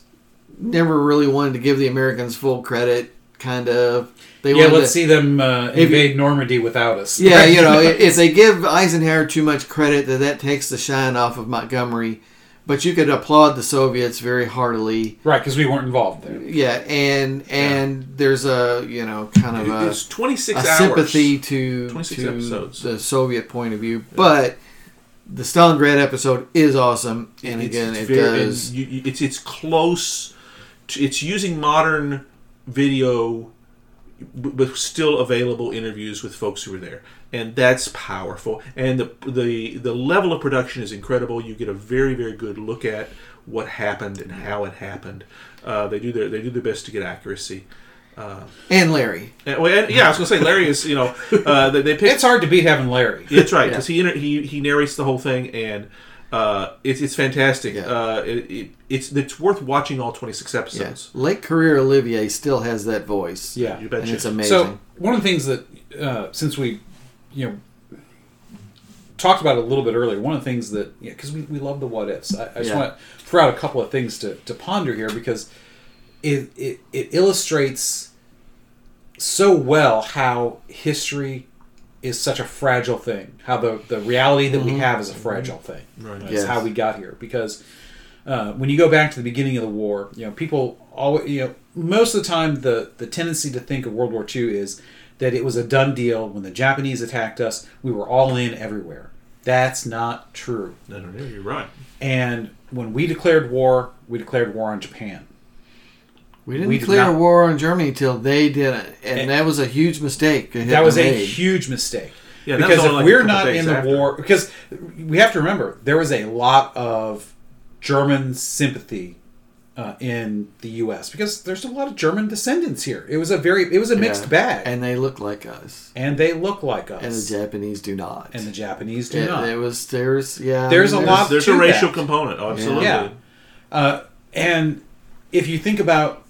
never really wanted to give the Americans full credit, kind of. They Yeah, let's to, see them uh, If- invade Normandy without us. Yeah, you know, [laughs] if they give Eisenhower too much credit, that that takes the shine off of Montgomery. But you could applaud the Soviets very heartily. right, because we weren't involved there. Yeah, and and there's a you know kind of a, It's 26 a hours. sympathy to 26 to episodes. the Soviet point of view, but the Stalingrad episode is awesome, and It's- again, it's it very- does. you- it's it's close. To, it's using modern video, but still available interviews with folks who were there, and that's powerful. And the the the level of production is incredible. You get a very very good look at what happened and how it happened. Uh, they do their they do their best to get accuracy. And Larry. And, well, and, yeah, I was gonna say Larry is you know uh, [laughs] they, they picked It's hard to beat having Larry. That's right, Yeah. because he, he he narrates the whole thing, and uh, it's it's fantastic. Yeah. Uh, it, it, it's it's worth watching all twenty six Yeah. episodes. Late career Olivier still has that voice. Yeah. You betcha. and it's amazing. So one of the things that, uh, since we, you know, talked about it a little bit earlier, one of the things that, yeah, because we, we love the what ifs. I, I just Yeah. want to throw out a couple of things to, to ponder here because it, it it illustrates so well how history is such a fragile thing. How the the reality that we have is a fragile thing. Right. That's Yes. how we got here because. Uh, when you go back to the beginning of the war, you know people always, you know, most of the time the the tendency to think of World War II is that it was a done deal. When the Japanese attacked us, we were all in everywhere. That's not true. No, no, no, you're right. And when we declared war, we declared war on Japan. We didn't we did declare not- war on Germany till they did it, and, And- that was a huge mistake. that That was a made. huge mistake. Yeah, because if like we're not in the after. war, because we have to remember there was a lot of German sympathy uh, in the U.S. because there's a lot of German descendants here. It was a very, it was a mixed Yeah. bag, and, and they look like us, and they look like us, and the Japanese do not. and the Japanese do It- not. There was there's yeah. There's a there's- lot- There's to a racial that. component. Oh, absolutely. Yeah. Uh, and if you think about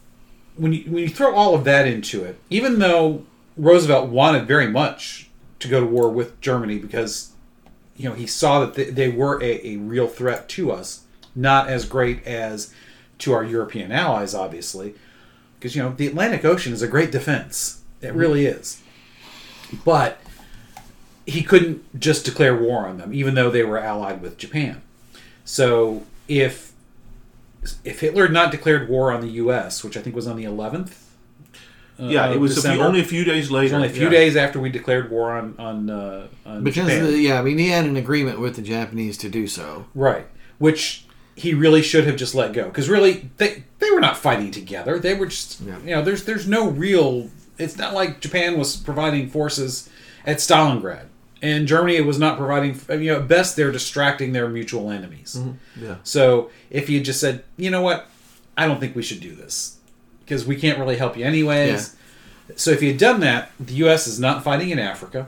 when you when you throw all of that into it, even though Roosevelt wanted very much to go to war with Germany because you know he saw that they, they were a, a real threat to us, not as great as to our European allies, obviously, because you know the Atlantic Ocean is a great defense. It mm-hmm. really is, but he couldn't just declare war on them, even though they were allied with Japan. So if if Hitler had not declared war on the U.S., which I think was on the 11th, uh, Yeah, it was a few, only a few days later. only a few yeah. days after we declared war on on, uh, on because Japan. the, yeah, I mean he had an agreement with the Japanese to do so. right? Which he really should have just let go because really they they were not fighting together. They were just Yeah. you know there's there's no real. It's not like Japan was providing forces at Stalingrad. And Germany was not providing, you know, at best they're distracting their mutual enemies. Yeah. So if you just said, you know what, I don't think we should do this because we can't really help you anyways. Yeah. So if you had done that, the U.S. is not fighting in Africa,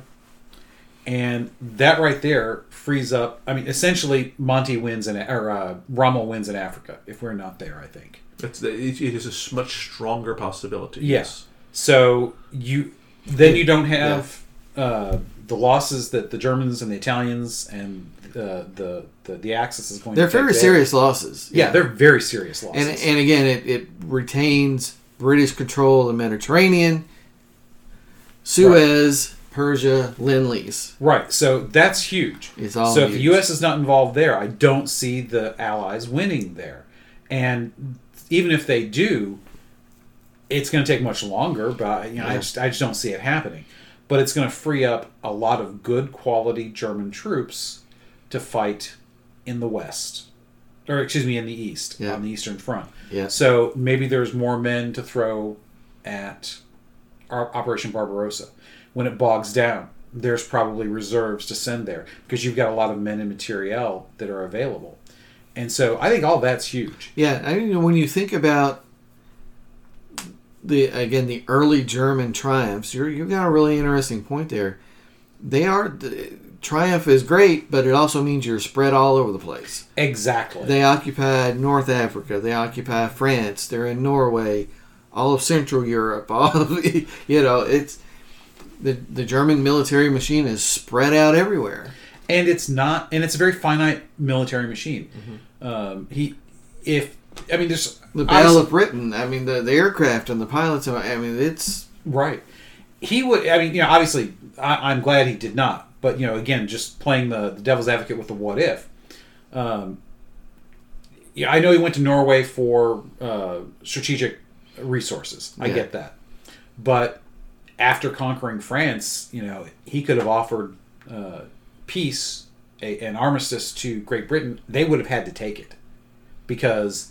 and that right there frees up. I mean, essentially, Monty wins in or uh, Rommel wins in Africa if we're not there. I think. It's the, it, it is a much stronger possibility. Yes. So you then you don't have uh, the losses that the Germans and the Italians and uh, the, the the Axis is going. They're to take very serious losses. Yeah, they're very serious losses. and and again, it, it retains British control of the Mediterranean, Suez, Persia, Lend Lease. Right. So that's huge. It's all so if the. U.S. is not involved there, I don't see the Allies winning there. And even if they do, it's going to take much longer. But you know, I just I just don't see it happening. But it's going to free up a lot of good quality German troops to fight in the West, or excuse me, in the East Yeah. on the Eastern Front. Yeah. So maybe there's more men to throw at Operation Barbarossa. When it bogs down, there's probably reserves to send there because you've got a lot of men and materiel that are available. And so I think all that's huge. Yeah, I mean, when you think about the again the early German triumphs, you're you've got a really interesting point there. They are the, triumph is great, but it also means you're spread all over the place. Exactly. They occupied North Africa. They occupy France. They're in Norway, all of Central Europe. [laughs] All of you know, it's the the German military machine is spread out everywhere. and it's not and it's a very finite military machine Mm-hmm. um, he if i mean there's The Battle of Britain. I mean, the, the aircraft and the pilots. I mean, it's right he would i mean you know obviously I, i'm glad he did not but you know again just playing the, the devil's advocate with the what if um, yeah i know he went to norway for uh, strategic resources i Yeah. get that but after conquering france you know he could have offered uh, peace a, an armistice to great britain they would have had to take it because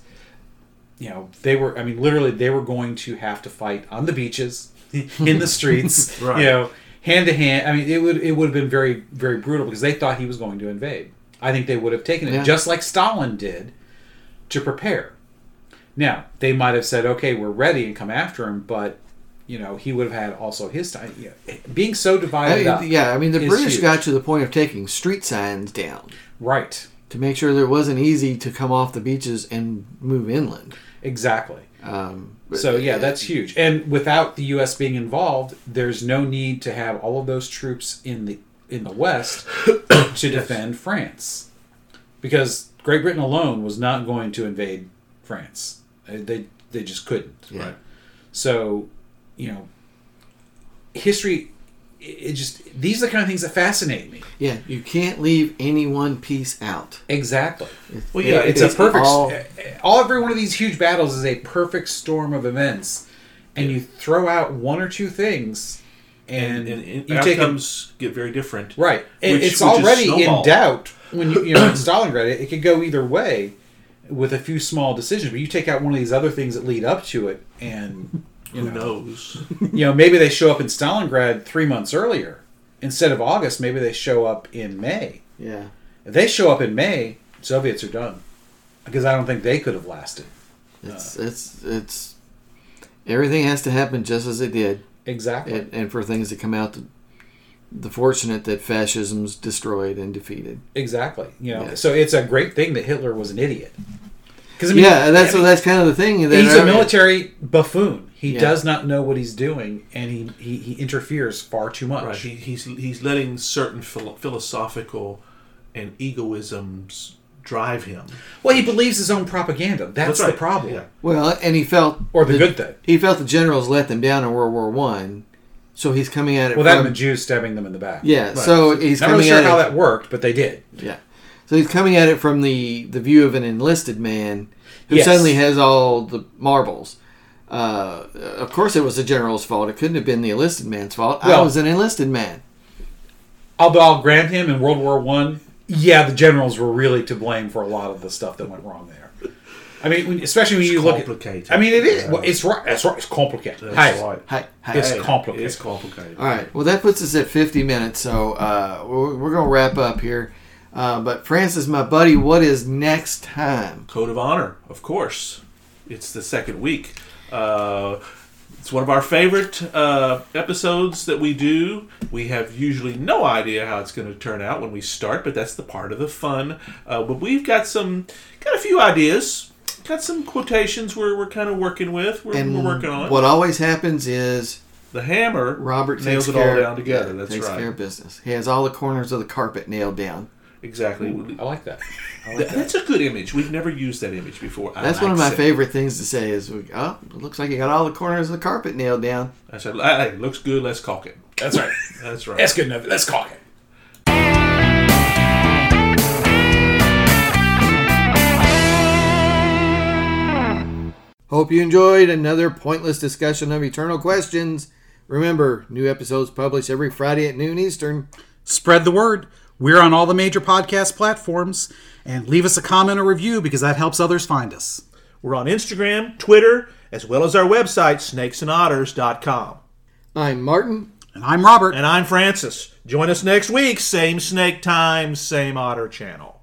you know they were i mean literally they were going to have to fight on the beaches [laughs] in the streets [laughs] Right. you know hand to hand i mean it would it would have been very very brutal because they thought he was going to invade i think they would have taken it Yeah. just like stalin did to prepare now they might have said okay we're ready and come after him but you know he would have had also his time you know, being so I divided mean, up yeah. I mean, the British huge. got to the point of taking street signs down right to make sure that it wasn't easy to come off the beaches and move inland. Exactly Um, So yeah, that's huge. And without the U.S. being involved, there's no need to have all of those troops in the in the West [coughs] to defend France, because Great Britain alone was not going to invade France. They they just couldn't. Yeah. Right. So, you know, history. It it just these are the kind of things that fascinate me. yeah. You can't leave any one piece out. Exactly. Well, yeah, it's, it's a perfect. all- All, every one of these huge battles is a perfect storm of events, and you throw out one or two things, and, and, and, and you take it outcomes get very different. right. And which- it's which already in doubt when you you know in [coughs] Stalingrad. It, it could go either way with a few small decisions, but you take out one of these other things that lead up to it, and you Who know, knows? [laughs] you know maybe they show up in Stalingrad three months earlier instead of August. Maybe they show up in May. Yeah. If they show up in May, Soviets are done because I don't think they could have lasted. It's it's it's everything has to happen just as it did, Exactly. and, and for things to come out the, the fortunate that fascism's destroyed and defeated. exactly. You know, Yeah. so it's a great thing that Hitler was an idiot. Because I mean, yeah, that's I mean, that's kind of the thing. That he's I- a military buffoon. He Yeah. does not know what he's doing, and he, he, he interferes far too much. Right. He, he's he's letting certain philo- philosophical and egoisms drive him. Well, he believes his own propaganda. That's, the right. problem, Yeah. Well, and he felt or the that- good thing. He felt the generals let them down in World War One, so he's coming at it. Well, that and the Jews stabbing them in the back. yeah. Right. So he's not coming really sure at how it. that worked, but they did. Yeah. So he's coming at it from the the view of an enlisted man who Yes. suddenly has all the marbles. Uh, of course, it was the general's fault. It couldn't have been the enlisted man's fault. I was an enlisted man. Although I'll grant him in World War One, yeah, the generals were really to blame for a lot of the stuff that went wrong there. I mean, when, especially when It's you look at. complicated. I mean, it is. Yeah. well, it's right. That's right. It's complicated. That's Hey, right. Hi, hi. It's Hey, complicated. It's complicated. All right. Well, that puts us at 50 minutes. So uh, we're, we're going to wrap up here. Uh, but Francis, my buddy, what is next time? Code of Honor, of course. It's the second week. Uh, it's one of our favorite uh, episodes that we do. We have usually no idea how it's going to turn out when we start, but that's the part of the fun. Uh, but we've got some, got a few ideas, got some quotations we're, we're kind of working with. We're, And we're working on. what always happens is the hammer Robert nails it all down together. yeah, That's takes right. care of business. He has all the corners of the carpet nailed down. Exactly. I like that. I like That- that. That's a good image. We've never used that image before. I That's one of my it. favorite things to say is, oh, it looks like you got all the corners of the carpet nailed down. I said, "Hey, looks good. Let's caulk it." That's right. [laughs] That's right. That's good enough. Let's cock it. Hope you enjoyed another pointless discussion of eternal questions. Remember, new episodes published every Friday at noon Eastern. Spread the word. We're on all the major podcast platforms. And leave us a comment or review because that helps others find us. We're on Instagram, Twitter, as well as our website, snakesandotters.com. I'm Martin. And I'm Robert. And I'm Francis. Join us next week, same snake time, same otter channel.